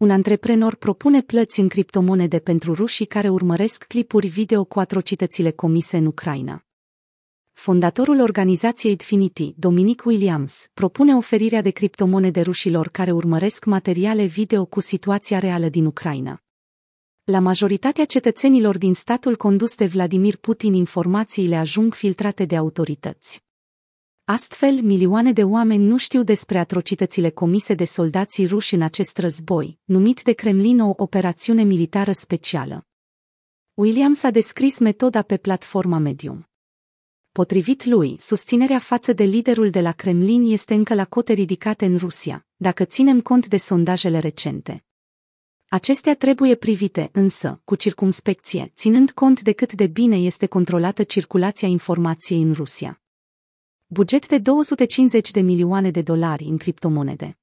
un antreprenor propune plăți în criptomonede pentru rușii care urmăresc clipuri video cu atrocitățile comise în Ucraina. Fondatorul organizației Infinity, Dominic Williams, propune oferirea de criptomonede rușilor care urmăresc materiale video cu situația reală din Ucraina. La majoritatea cetățenilor din statul condus de Vladimir Putin informațiile ajung filtrate de autorități. Astfel, milioane de oameni nu știu despre atrocitățile comise de soldații ruși în acest război, numit de Kremlin o operațiune militară specială. Williams a descris metoda pe platforma Medium. Potrivit lui, susținerea față de liderul de la Kremlin este încă la cote ridicate în Rusia, dacă ținem cont de sondajele recente. Acestea trebuie privite, însă, cu circumspecție, ținând cont de cât de bine este controlată circulația informației în Rusia. Buget de 250 de milioane de dolari în criptomonede.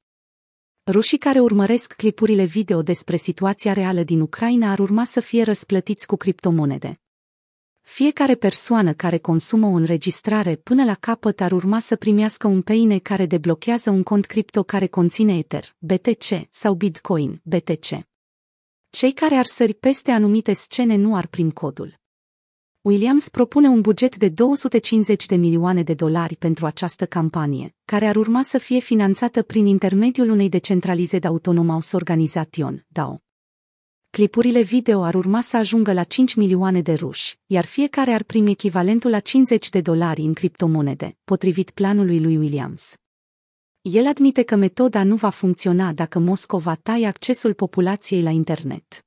Rușii care urmăresc clipurile video despre situația reală din Ucraina ar urma să fie răsplătiți cu criptomonede. Fiecare persoană care consumă o înregistrare până la capăt ar urma să primească un peine care deblochează un cont cripto care conține Ether, BTC sau Bitcoin, BTC. Cei care ar sări peste anumite scene nu ar prim codul. Williams propune un buget de 250 de milioane de dolari pentru această campanie, care ar urma să fie finanțată prin intermediul unei decentralizate Autonomous Organization, DAO. Clipurile video ar urma să ajungă la 5 milioane de ruși, iar fiecare ar primi echivalentul la 50 de dolari în criptomonede, potrivit planului lui Williams. El admite că metoda nu va funcționa dacă Moscova taie accesul populației la internet.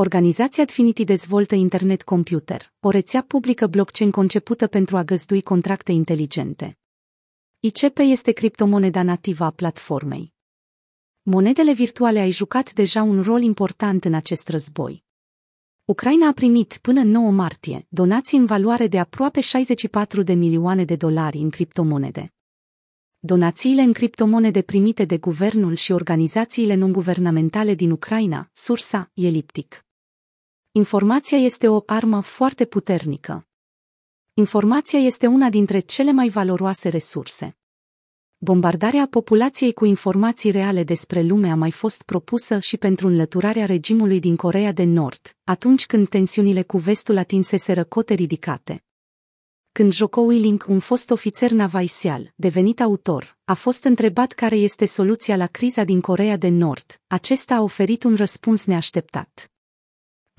Organizația Tfinity dezvoltă Internet Computer, o rețea publică blockchain concepută pentru a găzdui contracte inteligente. ICP este criptomoneda nativă a platformei. Monedele virtuale au jucat deja un rol important în acest război. Ucraina a primit până 9 martie donații în valoare de aproape 64 de milioane de dolari în criptomonede. Donațiile în criptomonede primite de guvernul și organizațiile non-guvernamentale din Ucraina, sursa, eliptic. Informația este o armă foarte puternică. Informația este una dintre cele mai valoroase resurse. Bombardarea populației cu informații reale despre lume a mai fost propusă și pentru înlăturarea regimului din Corea de Nord, atunci când tensiunile cu vestul atinseseră cote ridicate. Când Joko Willing, un fost ofițer navaisial, devenit autor, a fost întrebat care este soluția la criza din Corea de Nord, acesta a oferit un răspuns neașteptat.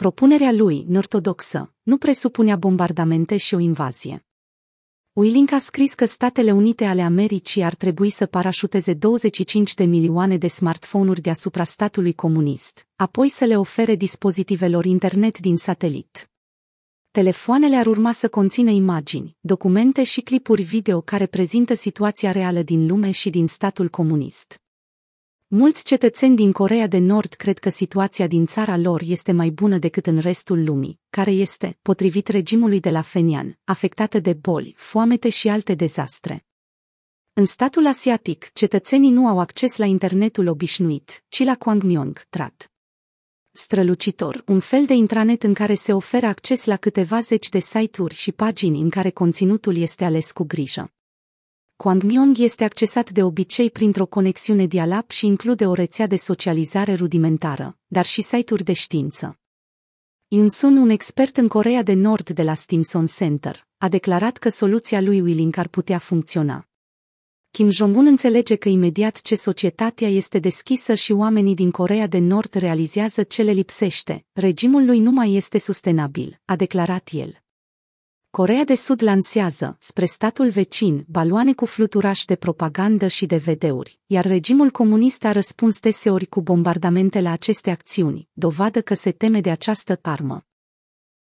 Propunerea lui, ortodoxă, nu presupunea bombardamente și o invazie. Willing a scris că Statele Unite ale Americii ar trebui să parașuteze 25 de milioane de smartphone-uri deasupra statului comunist, apoi să le ofere dispozitivelor internet din satelit. Telefoanele ar urma să conțină imagini, documente și clipuri video care prezintă situația reală din lume și din statul comunist. Mulți cetățeni din Corea de Nord cred că situația din țara lor este mai bună decât în restul lumii, care este, potrivit regimului de la Fenian, afectată de boli, foamete și alte dezastre. În statul asiatic, cetățenii nu au acces la internetul obișnuit, ci la Kwangmyong, trat. Strălucitor, un fel de intranet în care se oferă acces la câteva zeci de site-uri și pagini în care conținutul este ales cu grijă. Kwangmyong este accesat de obicei printr-o conexiune dial-up și include o rețea de socializare rudimentară, dar și site-uri de știință. Yun-sun, un expert în Corea de Nord de la Stimson Center, a declarat că soluția lui Willing ar putea funcționa. Kim Jong-un înțelege că imediat ce societatea este deschisă și oamenii din Corea de Nord realizează ce le lipsește, regimul lui nu mai este sustenabil, a declarat el. Corea de Sud lansează, spre statul vecin, baloane cu fluturaș de propagandă și de vedeuri, iar regimul comunist a răspuns deseori cu bombardamente la aceste acțiuni, dovadă că se teme de această armă.